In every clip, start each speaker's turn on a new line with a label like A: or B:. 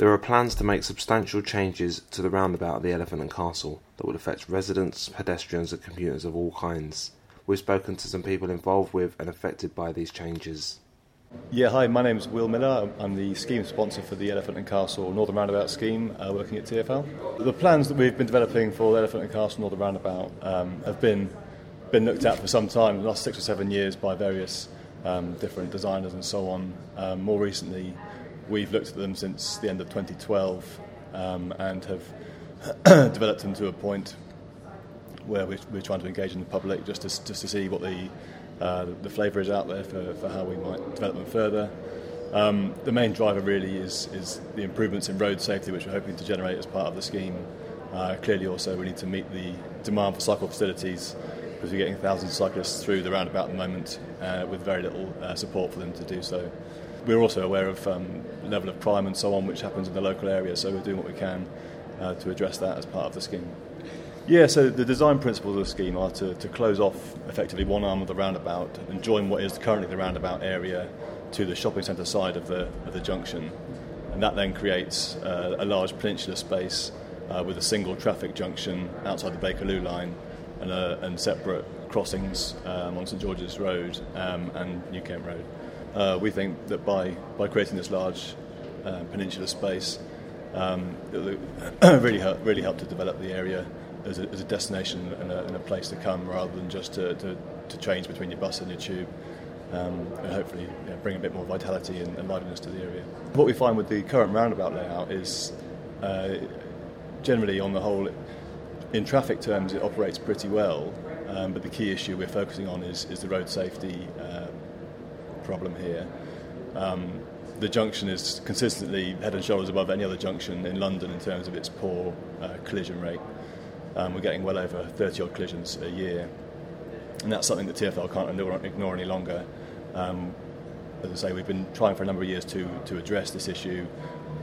A: There are plans to make substantial changes to the roundabout at the Elephant and Castle that will affect residents, pedestrians, and commuters of all kinds. We've spoken to some people involved with and affected by these changes.
B: Yeah, hi, my name is Will Miller. I'm the scheme sponsor for the Elephant and Castle Northern Roundabout scheme uh, working at TFL. The plans that we've been developing for the Elephant and Castle Northern Roundabout um, have been, been looked at for some time, the last six or seven years, by various um, different designers and so on. Um, more recently, we've looked at them since the end of 2012 um, and have developed them to a point where we're, we're, trying to engage in the public just to, just to see what the uh, the flavour is out there for, for how we might develop them further. Um, the main driver really is, is the improvements in road safety, which we're hoping to generate as part of the scheme. Uh, clearly, also, we need to meet the demand for cycle facilities because we're getting thousands of cyclists through the roundabout at the moment uh, with very little uh, support for them to do so. We're also aware of um, level of crime and so on, which happens in the local area, so we're doing what we can uh, to address that as part of the scheme. Yeah, so the design principles of the scheme are to, to close off effectively one arm of the roundabout and join what is currently the roundabout area to the shopping centre side of the, of the junction. And that then creates uh, a large peninsular space uh, with a single traffic junction outside the Bakerloo line and, uh, and separate crossings um, on St George's Road um, and New Kent Road. Uh, we think that by, by creating this large uh, peninsular space, um, it really help, really help to develop the area as a, as a destination and a, and a, place to come rather than just to, to, to, change between your bus and your tube. Um, and hopefully you know, bring a bit more vitality and, and, liveliness to the area. What we find with the current roundabout layout is uh, generally, on the whole, in traffic terms, it operates pretty well. Um, but the key issue we're focusing on is, is the road safety uh, problem here. Um, the junction is consistently head and shoulders above any other junction in London in terms of its poor uh, collision rate. Um, we're getting well over 30 odd collisions a year, and that's something that TFL can't ignore any longer. Um, as I say, we've been trying for a number of years to, to address this issue,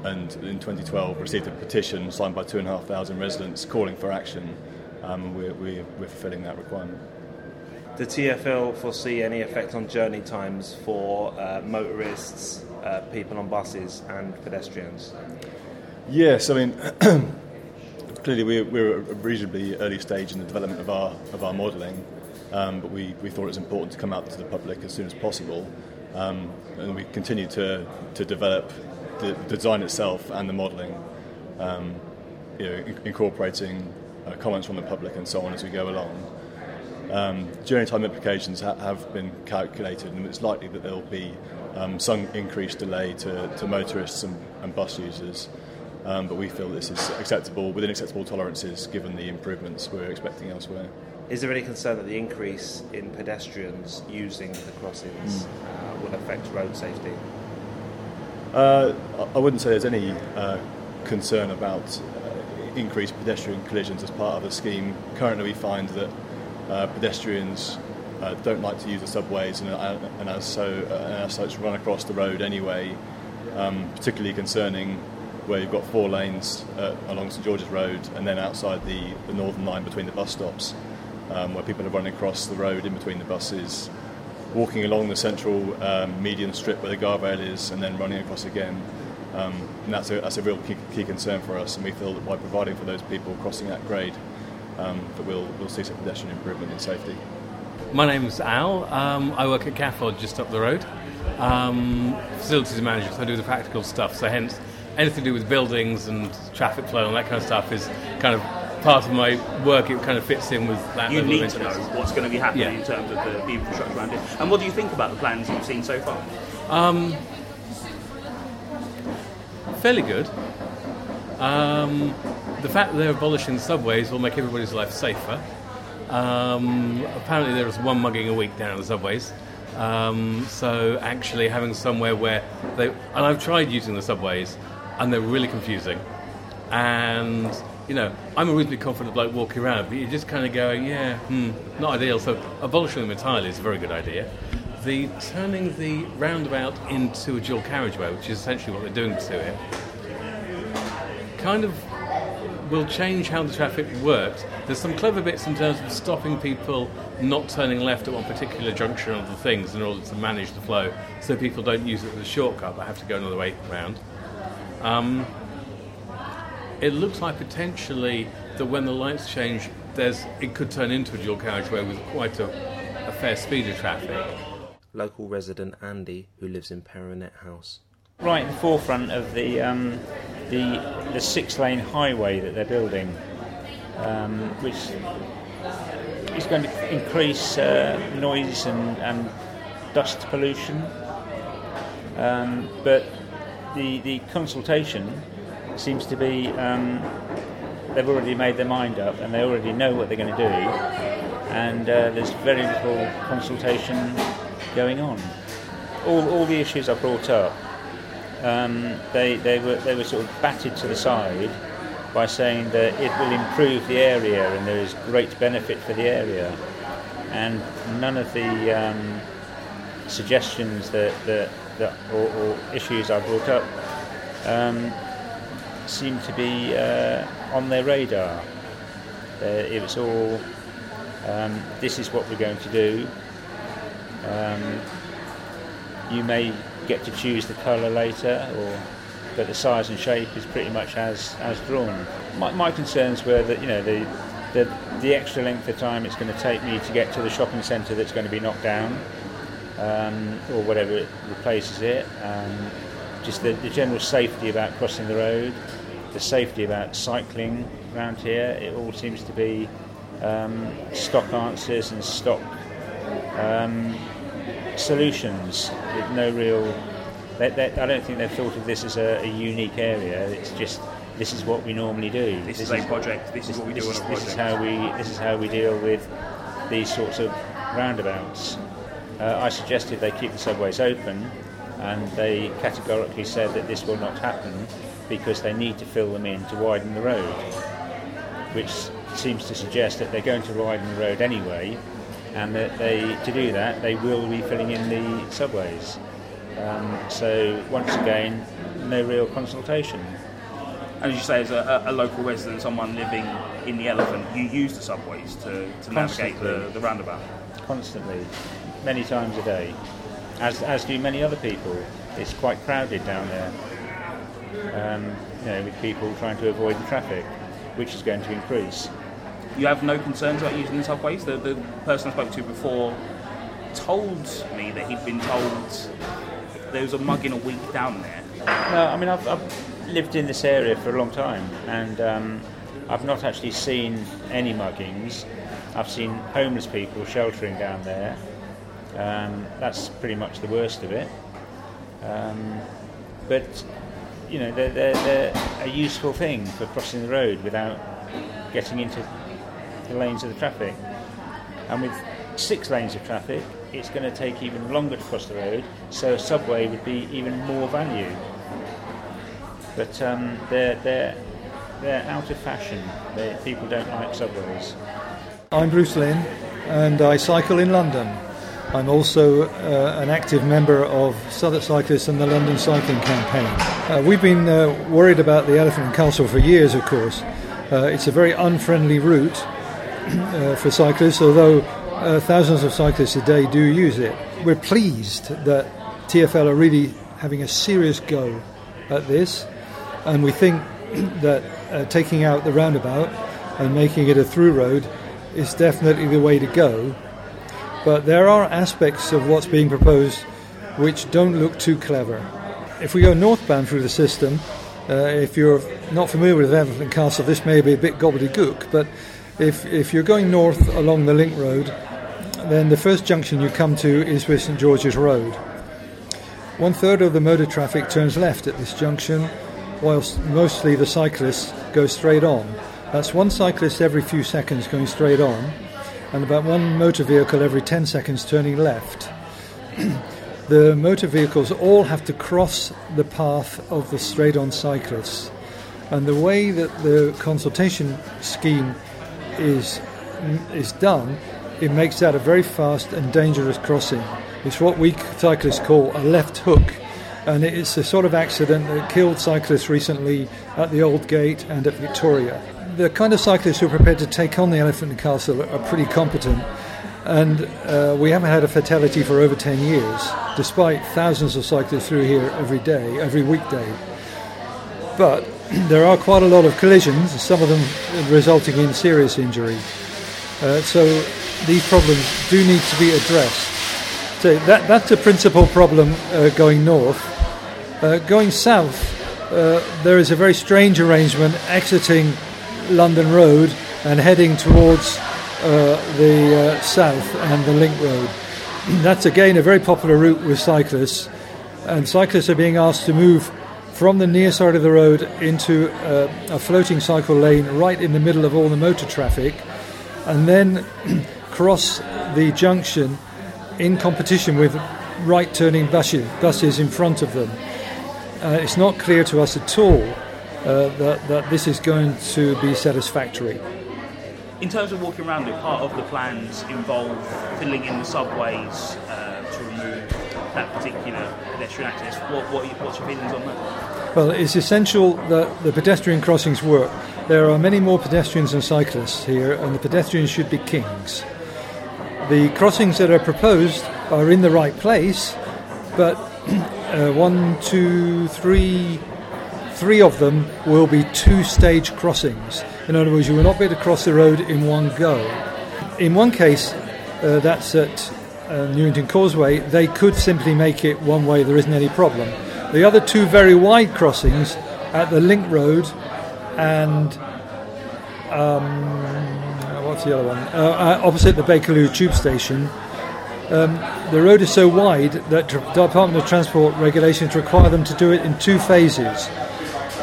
B: and in 2012 received a petition signed by 2,500 residents calling for action. Um, we're, we're, we're fulfilling that requirement.
A: The TFL foresee any effect on journey times for uh, motorists, uh, people on buses, and pedestrians?
B: Yes, I mean. clearly we're, we're at a reasonably early stage in the development of our of our modelling, um, but we, we thought it was important to come out to the public as soon as possible, um, and we continue to to develop the, design itself and the modelling, um, you know, incorporating uh, comments from the public and so on as we go along. Um, journey time implications ha- have been calculated, and it's likely that there will be um, some increased delay to, to motorists and, and bus users. Um, but we feel this is acceptable within acceptable tolerances given the improvements we're expecting elsewhere.
A: Is there any concern that the increase in pedestrians using the crossings mm. uh, will affect road safety?
B: Uh, I wouldn't say there's any uh, concern about uh, increased pedestrian collisions as part of the scheme. Currently, we find that uh, pedestrians uh, don't like to use the subways and, and as so and as such run across the road anyway. Um, particularly concerning where you've got four lanes uh, along St George's Road and then outside the, the northern line between the bus stops, um, where people are running across the road in between the buses, walking along the central um, median strip where the guardrail is, and then running across again. Um, and that's a, that's a real key, key, concern for us, and we feel that by providing for those people crossing that grade, um, that we'll, we'll see some pedestrian improvement in safety.
C: My name's Al. Um, I work at CAFOD just up the road. Um, facilities manager, so I do the practical stuff. So hence, anything to do with buildings and traffic flow and that kind of stuff is kind of part of my work. It kind of fits in with that.
D: You need to know what's going to be happening yeah. in terms of the, the, infrastructure around it. And what do you think about the plans you've seen so far?
C: Um, fairly good. Um, the fact that they're abolishing subways will make everybody's life safer. Um, apparently, there is one mugging a week down the subways. Um, so actually having somewhere where they and I've tried using the subways and they're really confusing. And you know, I'm a reasonably confident bloke walking around, but you're just kind of going, yeah, hmm, not ideal. So abolishing them entirely is a very good idea. The turning the roundabout into a dual carriageway, which is essentially what they're doing to it, kind of will change how the traffic works. There's some clever bits in terms of stopping people not turning left at one particular junction of the things in order to manage the flow, so people don't use it as a shortcut but have to go another way around. Um, it looks like potentially that when the lights change, there's it could turn into a dual carriageway with quite a, a fair speed of traffic.
A: Local resident Andy, who lives in Perronet House.
E: Right in the forefront of the um, the the six-lane highway that they're building, um, which is going to increase uh, noise and, and dust pollution. Um, but the the consultation seems to be um, they've already made their mind up and they already know what they're going to do, and uh, there's very little consultation going on. All, all the issues are brought up. Um, they, they, were, they were sort of batted to the side by saying that it will improve the area and there is great benefit for the area. And none of the um, suggestions that, that, that or, or, issues I brought up um, seem to be uh, on their radar. Uh, it was all, um, this is what we're going to do. Um, you may get to choose the colour later, or but the size and shape is pretty much as as drawn. My, my concerns were that you know the, the the extra length of time it's going to take me to get to the shopping centre that's going to be knocked down, um, or whatever it replaces it. Um, just the, the general safety about crossing the road, the safety about cycling around here. It all seems to be um, stock answers and stock um, solutions with no real. They, they, I don't think they've thought of this as a, a, unique area. It's just this is what we normally do.
D: This, this is, a project. This, this is what we do on a project.
E: This is how we. This is how we deal with these sorts of roundabouts. Uh, I suggested they keep the subways open, and they categorically said that this will not happen because they need to fill them in to widen the road, which seems to suggest that they're going to widen the road anyway and that they, to do that, they will be filling in the subways. Um, so once again, no real consultation.
D: And as you say, as a, a, local resident, someone living in the Elephant, you use the subways to, to navigate the, the roundabout?
E: Constantly, many times a day, as, as do many other people. It's quite crowded down there, um, you know, with people trying to avoid the traffic, which is going to increase
D: you have no concerns about using the subways. The, the person I spoke to before told me that he'd been told there was a mugging a week down there.
E: No, I mean I've, I've lived in this area for a long time, and um, I've not actually seen any muggings. I've seen homeless people sheltering down there. Um, that's pretty much the worst of it. Um, but you know, they're, they're, they're a useful thing for crossing the road without getting into the lanes of the traffic. And with six lanes of traffic, it's going to take even longer to cross the road, so a subway would be even more value. But um, they're, they're, they're out of fashion. They're, people don't like subways.
F: I'm Bruce Lynn, and I cycle in London. I'm also uh, an active member of Southwark Cyclists and the London Cycling Campaign. Uh, we've been uh, worried about the Elephant and Castle for years, of course. Uh, it's a very unfriendly route, uh, for cyclists, although uh, thousands of cyclists a day do use it. We're pleased that TFL are really having a serious go at this, and we think that uh, taking out the roundabout and making it a through road is definitely the way to go. But there are aspects of what's being proposed which don't look too clever. If we go northbound through the system, uh, if you're not familiar with Elephant Castle, this may be a bit gobbledygook, but if, if you're going north along the link road, then the first junction you come to is with St George's Road. One third of the motor traffic turns left at this junction, whilst mostly the cyclists go straight on. That's one cyclist every few seconds going straight on, and about one motor vehicle every 10 seconds turning left. the motor vehicles all have to cross the path of the straight on cyclists. And the way that the consultation scheme is is done, it makes that a very fast and dangerous crossing. It's what we cyclists call a left hook, and it's the sort of accident that killed cyclists recently at the Aldgate and at Victoria. The kind of cyclists who are prepared to take on the Elephant and Castle are pretty competent, and uh, we haven't had a fatality for over 10 years, despite thousands of cyclists through here every day, every weekday. But there are quite a lot of collisions, some of them resulting in serious injury. Uh, so these problems do need to be addressed. So that, that's a principal problem uh, going north. Uh, going south, uh, there is a very strange arrangement exiting London Road and heading towards uh, the uh, south and the Link Road. That's again a very popular route with cyclists, and cyclists are being asked to move from the near side of the road into uh, a floating cycle lane right in the middle of all the motor traffic, and then cross the junction in competition with right turning buses, buses in front of them. Uh, it's not clear to us at all uh, that, that this is going to be satisfactory.
D: In terms of walking around it, part of the plans involve filling in the subways that particular pedestrian access. What, what, what's your feelings on that?
F: Well, it's essential that the pedestrian crossings work. There are many more pedestrians than cyclists here, and the pedestrians should be kings. The crossings that are proposed are in the right place, but uh, one, two, three, three of them will be two-stage crossings. In other words, you will not be able to cross the road in one go. In one case, uh, that's at uh, Newington Causeway, they could simply make it one way, there isn't any problem. The other two very wide crossings at the Link Road and um, what's the other one? Uh, uh opposite the Bakerloo tube station. Um, the road is so wide that the Department of Transport regulations require them to do it in two phases.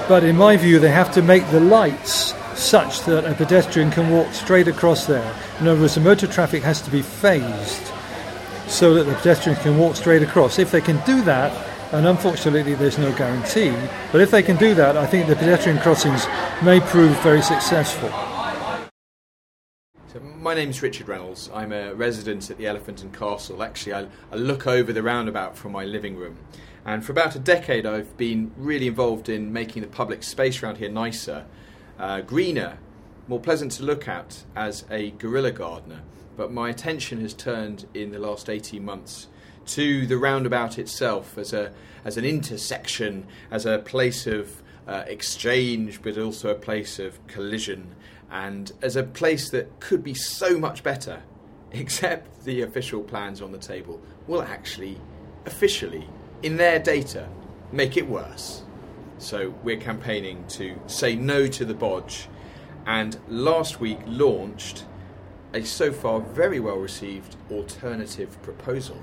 F: But in my view, they have to make the lights such that a pedestrian can walk straight across there. In other words, the motor traffic has to be phased so that the pedestrians can walk straight across. If they can do that, and unfortunately there's no guarantee, but if they can do that, I think the pedestrian crossings may prove very successful.
G: So my name is Richard Reynolds. I'm a resident at the Elephant and Castle. Actually, I, I look over the roundabout from my living room. And for about a decade, I've been really involved in making the public space around here nicer, uh, greener, more pleasant to look at as a guerrilla gardener. But my attention has turned in the last 18 months to the roundabout itself as a as an intersection, as a place of uh, exchange, but also a place of collision, and as a place that could be so much better, except the official plans on the table will actually, officially, in their data, make it worse. So we're campaigning to say no to the bodge, and last week launched a so far very well received alternative proposal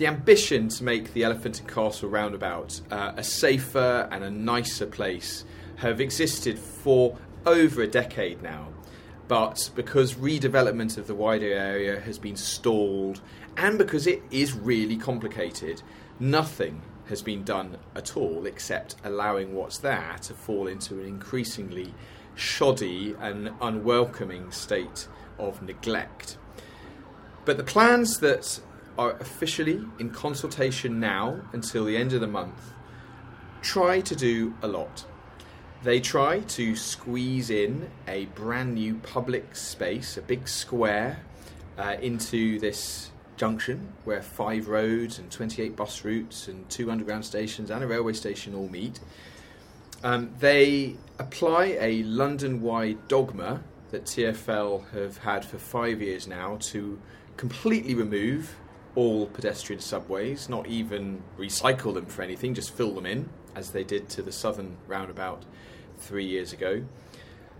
G: the ambition to make the Elephant and Castle roundabout uh, a safer and a nicer place have existed for over a decade now. But because redevelopment of the wider area has been stalled and because it is really complicated, nothing has been done at all except allowing what's there to fall into an increasingly shoddy and unwelcoming state of neglect. But the plans that are officially in consultation now until the end of the month try to do a lot. They try to squeeze in a brand new public space, a big square, uh, into this junction where five roads and 28 bus routes and two underground stations and a railway station all meet. Um, they apply a London wide dogma that TFL have had for five years now to completely remove all pedestrian subways, not even recycle them for anything, just fill them in, as they did to the southern roundabout three years ago.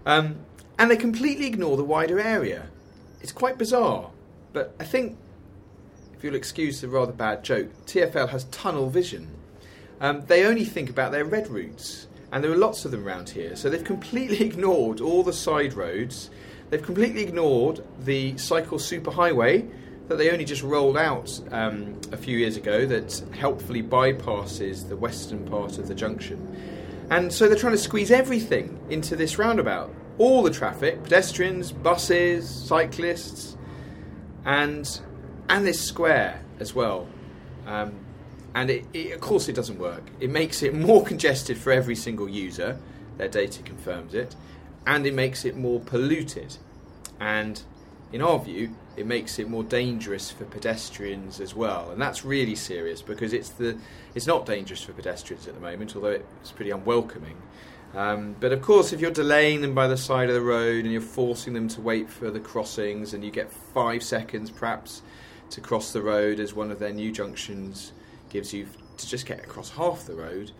G: Um, and they completely ignore the wider area. It's quite bizarre, but I think, if you'll excuse the rather bad joke, TFL has tunnel vision. Um, they only think about their red routes, and there are lots of them around here, so they've completely ignored all the side roads. They've completely ignored the cycle superhighway, that they only just rolled out um, a few years ago that helpfully bypasses the western part of the junction. And so they're trying to squeeze everything into this roundabout all the traffic pedestrians, buses, cyclists, and, and this square as well. Um, and it, it, of course, it doesn't work. It makes it more congested for every single user, their data confirms it, and it makes it more polluted. And in our view, it makes it more dangerous for pedestrians as well, and that's really serious because it's the it's not dangerous for pedestrians at the moment, although it's pretty unwelcoming. Um, but of course, if you're delaying them by the side of the road and you're forcing them to wait for the crossings, and you get five seconds perhaps to cross the road as one of their new junctions gives you to just get across half the road,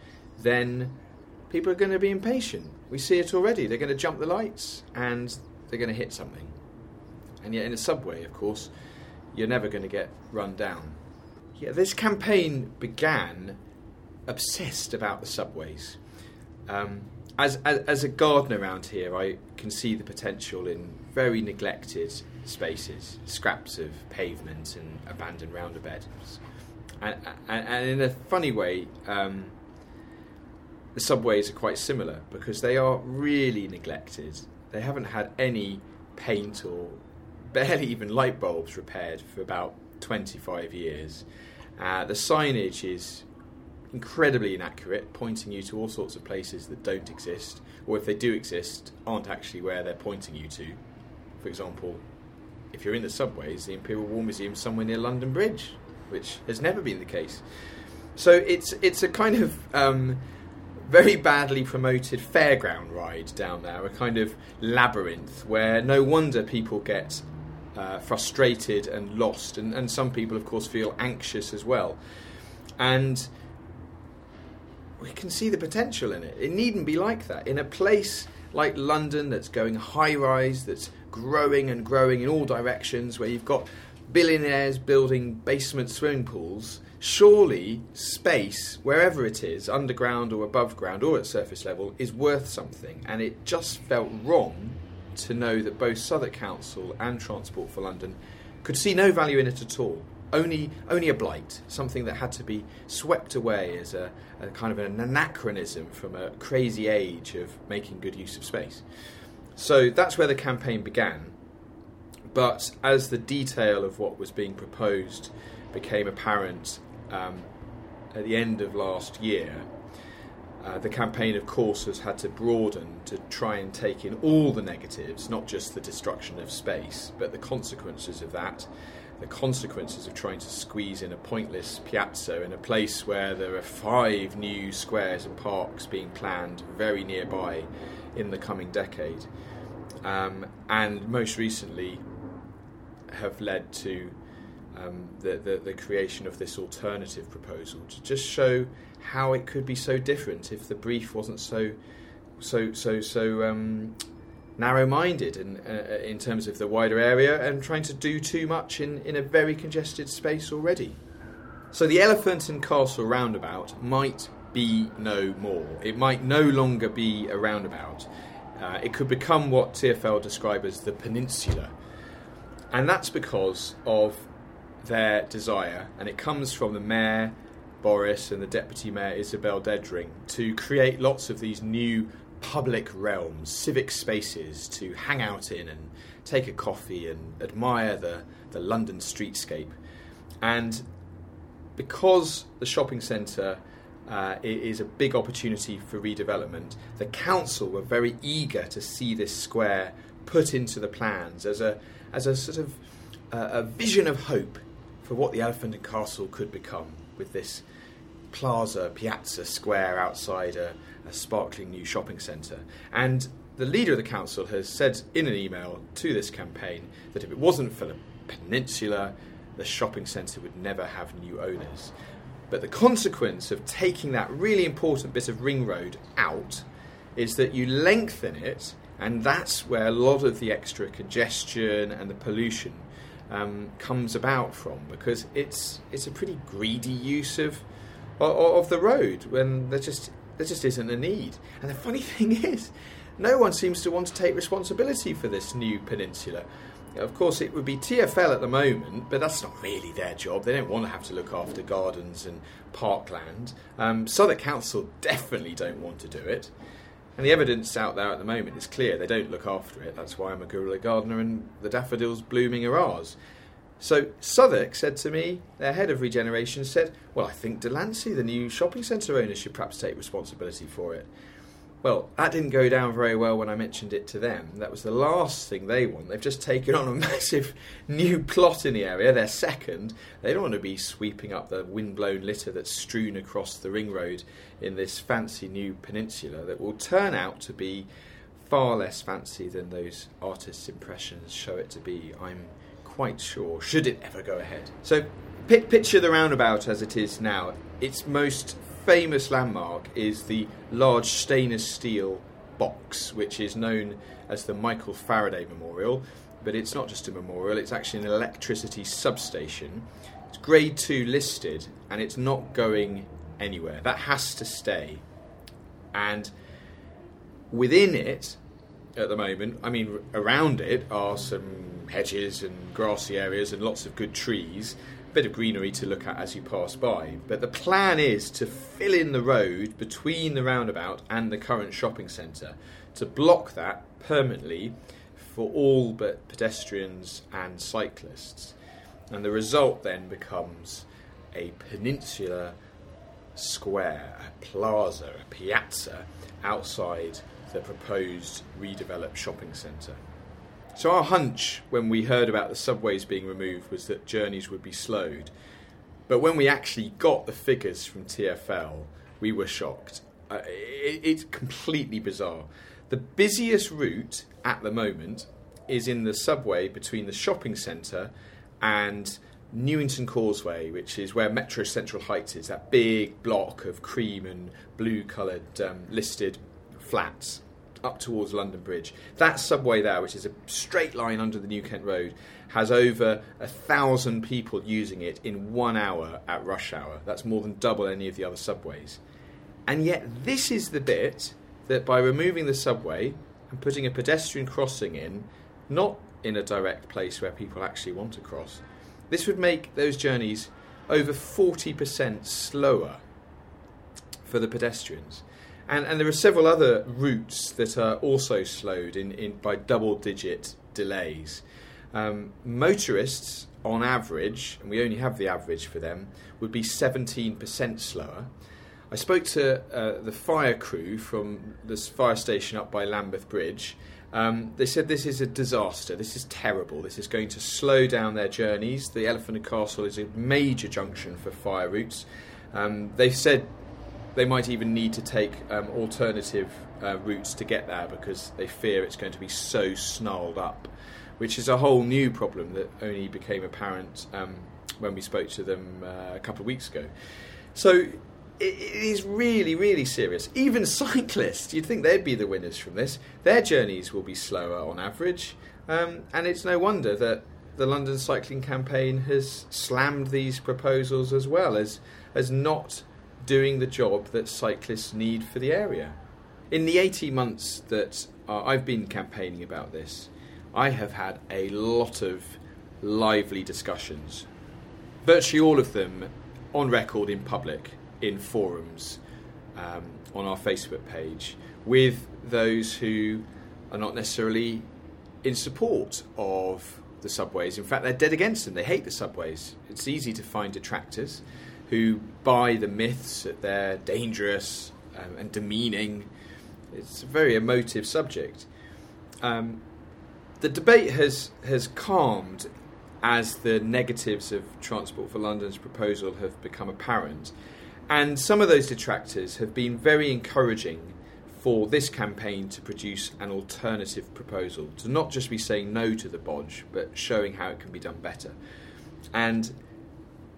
G: then people are going to be impatient. We see it already. They're going to jump the lights and they're going to hit something. And yet, in a subway, of course, you're never going to get run down. Yeah, this campaign began obsessed about the subways. Um, as, as, as a gardener around here, I can see the potential in very neglected spaces, scraps of pavement and abandoned roundabouts. And, and, and in a funny way, um, the subways are quite similar because they are really neglected. They haven't had any paint or barely even light bulbs repaired for about 25 years. Uh, the signage is incredibly inaccurate, pointing you to all sorts of places that don't exist, or if they do exist, aren't actually where they're pointing you to. For example, if you're in the subways, the Imperial War Museum is somewhere near London Bridge, which has never been the case. So it's it's a kind of um, very badly promoted fairground ride down there, a kind of labyrinth where no wonder people get uh, frustrated and lost, and, and some people, of course, feel anxious as well. And we can see the potential in it. It needn't be like that. In a place like London that's going high rise, that's growing and growing in all directions, where you've got billionaires building basement swimming pools, surely space, wherever it is, underground or above ground or at surface level, is worth something. And it just felt wrong to know that both Southwark Council and Transport for London could see no value in it at all. Only, only a blight, something that had to be swept away as a, a kind of an anachronism from a crazy age of making good use of space. So that's where the campaign began. But as the detail of what was being proposed became apparent um, at the end of last year, uh, the campaign, of course, has had to broaden to try and take in all the negatives, not just the destruction of space, but the consequences of that, the consequences of trying to squeeze in a pointless piazza in a place where there are five new squares and parks being planned very nearby in the coming decade. Um, and most recently, have led to um, the, the, the creation of this alternative proposal to just show how it could be so different if the brief wasn't so so so so um, narrow-minded in, uh, in terms of the wider area and trying to do too much in, in a very congested space already. So the Elephant and Castle roundabout might be no more. It might no longer be a roundabout. Uh, it could become what TfL describe as the peninsula. And that's because of their desire, and it comes from the mayor Boris and the deputy mayor Isabel Dedring to create lots of these new public realms, civic spaces to hang out in and take a coffee and admire the, the London streetscape. And because the shopping centre uh, is a big opportunity for redevelopment, the council were very eager to see this square put into the plans as a, as a sort of uh, a vision of hope for what the Elephant and Castle could become with this plaza, piazza square outside a, a sparkling new shopping centre. And the leader of the council has said in an email to this campaign that if it wasn't for the peninsula, the shopping centre would never have new owners. But the consequence of taking that really important bit of ring road out is that you lengthen it, and that's where a lot of the extra congestion and the pollution um, comes about from, because it's it's a pretty greedy use of of the road when there just there just isn't a need. And the funny thing is, no one seems to want to take responsibility for this new peninsula. Of course, it would be TFL at the moment, but that's not really their job. They don't want to have to look after gardens and parkland. Um, Southwark Council definitely don't want to do it. And the evidence out there at the moment is clear. They don't look after it. That's why I'm a guerrilla gardener and the daffodils blooming are ours. So Southwark said to me, their head of regeneration said, Well, I think Delancey, the new shopping centre owner, should perhaps take responsibility for it. Well, that didn't go down very well when I mentioned it to them. That was the last thing they want. They've just taken on a massive new plot in the area, They're second. They don't want to be sweeping up the wind-blown litter that's strewn across the ring road in this fancy new peninsula that will turn out to be far less fancy than those artists' impressions show it to be. I'm quite sure, should it ever go ahead. So, picture the roundabout as it is now. Its most famous landmark is the large stainless steel box, which is known as the Michael Faraday Memorial. But it's not just a memorial, it's actually an electricity substation. It's grade 2 listed and it's not going anywhere. That has to stay. And within it, at the moment, I mean, around it are some hedges and grassy areas and lots of good trees, bit of greenery to look at as you pass by. But the plan is to fill in the road between the roundabout and the current shopping centre to block that permanently for all but pedestrians and cyclists. And the result then becomes a peninsula square, a plaza, a piazza outside the proposed redeveloped shopping centre. So, our hunch when we heard about the subways being removed was that journeys would be slowed. But when we actually got the figures from TFL, we were shocked. Uh, it, it's completely bizarre. The busiest route at the moment is in the subway between the shopping centre and Newington Causeway, which is where Metro Central Heights is, that big block of cream and blue coloured um, listed flats up towards London Bridge. That subway there, which is a straight line under the New Kent Road, has over a thousand people using it in one hour at rush hour. That's more than double any of the other subways. And yet, this is the bit that by removing the subway and putting a pedestrian crossing in, not in a direct place where people actually want to cross, this would make those journeys over 40% slower for the pedestrians. And, and there are several other routes that are also slowed in, in by double digit delays. Um, motorists, on average, and we only have the average for them, would be 17% slower. I spoke to uh, the fire crew from this fire station up by Lambeth Bridge. Um, they said this is a disaster. This is terrible. This is going to slow down their journeys. The Elephant and Castle is a major junction for fire routes. Um, they said they might even need to take um, alternative uh, routes to get there because they fear it's going to be so snarled up, which is a whole new problem that only became apparent um, when we spoke to them uh, a couple of weeks ago. So it, is really, really serious. Even cyclists, you'd think they'd be the winners from this. Their journeys will be slower on average, um, and it's no wonder that the London Cycling Campaign has slammed these proposals as well as as not doing the job that cyclists need for the area. In the 18 months that uh, I've been campaigning about this, I have had a lot of lively discussions, virtually all of them on record in public, in forums, um, on our Facebook page, with those who are not necessarily in support of the subways. In fact, they're dead against them. They hate the subways. It's easy to find detractors who buy the myths that they're dangerous um, and demeaning. It's a very emotive subject. Um, the debate has has calmed as the negatives of Transport for London's proposal have become apparent, and some of those detractors have been very encouraging for this campaign to produce an alternative proposal, to not just be saying no to the bodge, but showing how it can be done better. And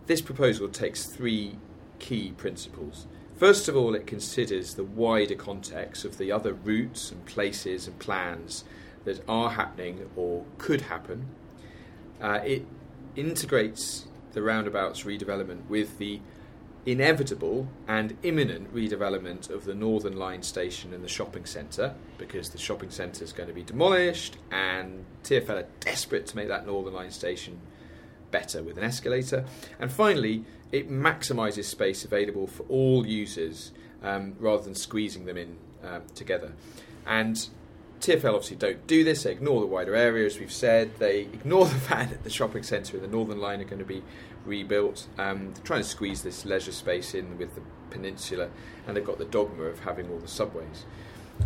G: this proposal takes three key principles. First of all, it considers the wider context of the other routes and places and plans that are happening or could happen. Uh, it integrates the roundabouts redevelopment with the inevitable and imminent redevelopment of the Northern Line station and the shopping centre because the shopping centre is going to be demolished and TFL are desperate to make that Northern Line station better with an escalator. And finally, it maximises space available for all users um, rather than squeezing them in um, together. And TFL obviously don't do this. They ignore the wider area, as we've said. They ignore the fact that the shopping centre and the Northern Line are going to be rebuilt. Um, they're trying to squeeze this leisure space in with the peninsula, and they've got the dogma of having all the subways.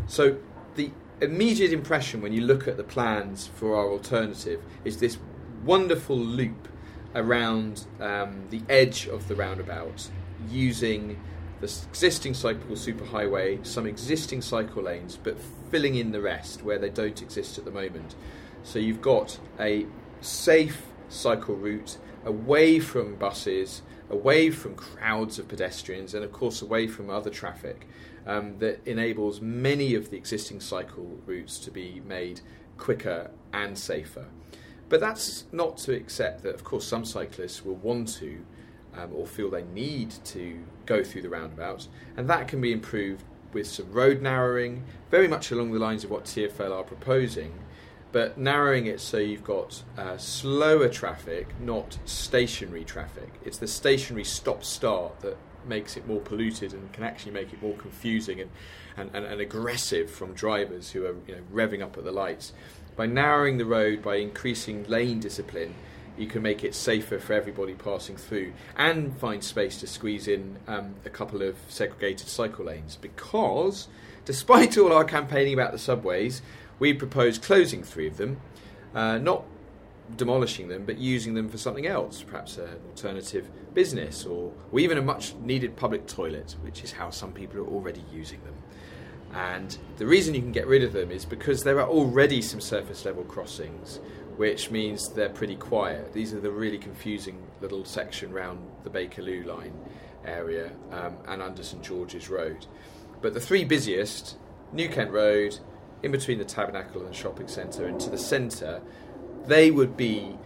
G: So the immediate impression when you look at the plans for our alternative is this wonderful loop around um, the edge of the roundabout using the existing cycle superhighway, some existing cycle lanes, but filling in the rest where they don't exist at the moment. So you've got a safe cycle route away from buses, away from crowds of pedestrians, and of course away from other traffic um, that enables many of the existing cycle routes to be made quicker and safer. But that's not to accept that, of course, some cyclists will want to um, or feel they need to go through the roundabouts, and that can be improved with some road narrowing, very much along the lines of what TFL are proposing, but narrowing it so you've got uh, slower traffic, not stationary traffic. It's the stationary stop start that makes it more polluted and can actually make it more confusing and, and, and, and aggressive from drivers who are you know, revving up at the lights. By narrowing the road, by increasing lane discipline, you can make it safer for everybody passing through and find space to squeeze in um, a couple of segregated cycle lanes. Because, despite all our campaigning about the subways, we propose closing three of them, uh, not demolishing them, but using them for something else, perhaps an alternative business or, or even a much needed public toilet, which is how some people are already using them. And the reason you can get rid of them is because there are already some surface level crossings, which means they're pretty quiet. These are the really confusing little section round the Bakerloo line area um, and under St George's Road. But the three busiest, New Kent Road, in between the Tabernacle and the shopping centre, and to the centre, they would be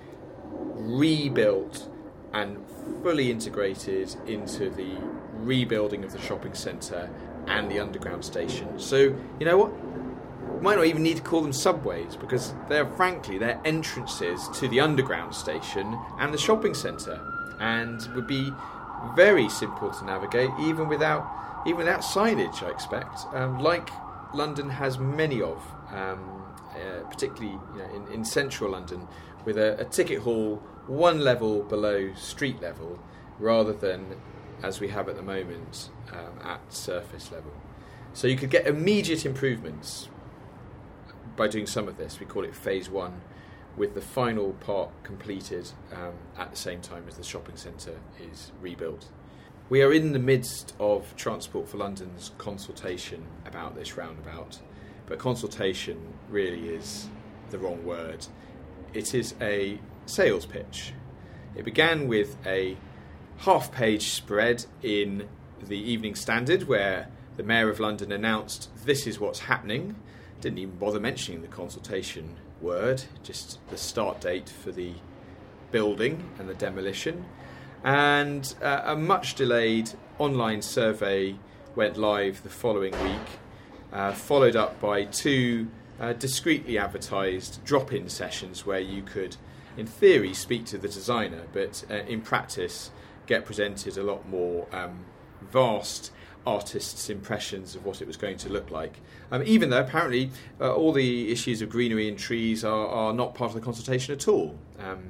G: rebuilt and fully integrated into the rebuilding of the shopping centre and the underground station. So, you know what? We might not even need to call them subways because they're frankly they're entrances to the underground station and the shopping centre and would be very simple to navigate even without even without signage I expect um, like London has many of um, uh, particularly you know, in, in, central London, with a, a, ticket hall one level below street level, rather than as we have at the moment um, at surface level. So you could get immediate improvements by doing some of this. We call it phase one, with the final part completed um, at the same time as the shopping centre is rebuilt. We are in the midst of Transport for London's consultation about this roundabout. But consultation really is the wrong word. It is a sales pitch. It began with a half page spread in the Evening Standard where the Mayor of London announced this is what's happening. Didn't even bother mentioning the consultation word, just the start date for the building and the demolition. And uh, a much delayed online survey went live the following week uh, followed up by two uh, discreetly advertised drop in sessions where you could, in theory, speak to the designer, but uh, in practice, get presented a lot more um, vast artists' impressions of what it was going to look like. Um, even though apparently uh, all the issues of greenery and trees are, are not part of the consultation at all. Um,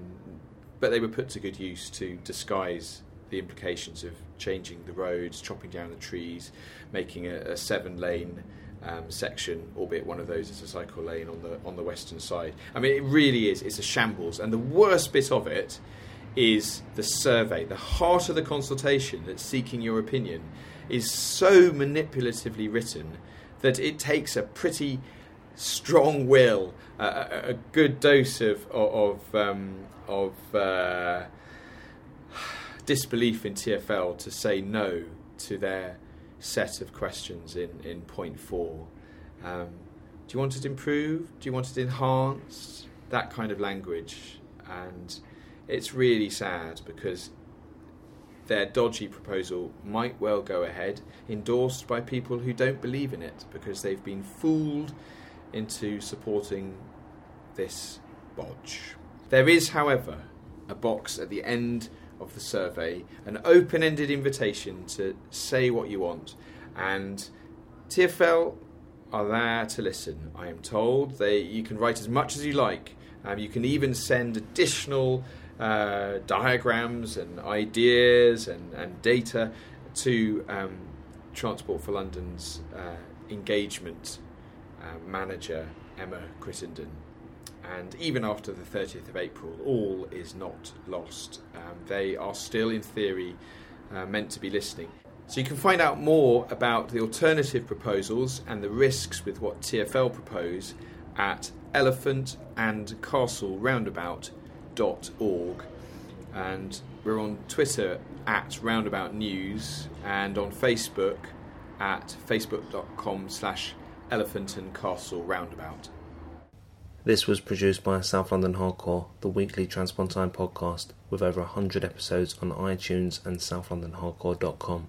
G: but they were put to good use to disguise the implications of changing the roads, chopping down the trees, making a, a seven lane um, section, albeit one of those is a cycle lane on the on the western side. I mean, it really is. It's a shambles, and the worst bit of it is the survey. The heart of the consultation that's seeking your opinion is so manipulatively written that it takes a pretty strong will, a, a, good dose of of um, of uh, disbelief in TFL to say no to their set of questions in, in point four. Um, do you want it improved? Do you want it enhanced? That kind of language. And it's really sad because their dodgy proposal might well go ahead, endorsed by people who don't believe in it because they've been fooled into supporting this bodge. There is, however, a box at the end of the survey, an open ended invitation to say what you want. And TFL are there to listen, I am told. They, you can write as much as you like. Um, you can even send additional uh, diagrams and ideas and, and data to um, Transport for London's uh, engagement uh, manager Emma Crittenden. And even after the 30th of April, all is not lost. Um, they are still, in theory, uh, meant to be listening. So you can find out more about the alternative proposals and the risks with what TFL propose at elephantandcastleroundabout.org. And we're on Twitter at Roundabout News and on Facebook at facebook.com slash elephant and castle roundabout.
A: This was produced by South London Hardcore, the weekly Transpontine podcast, with over 100 episodes on iTunes and southlondonhardcore.com.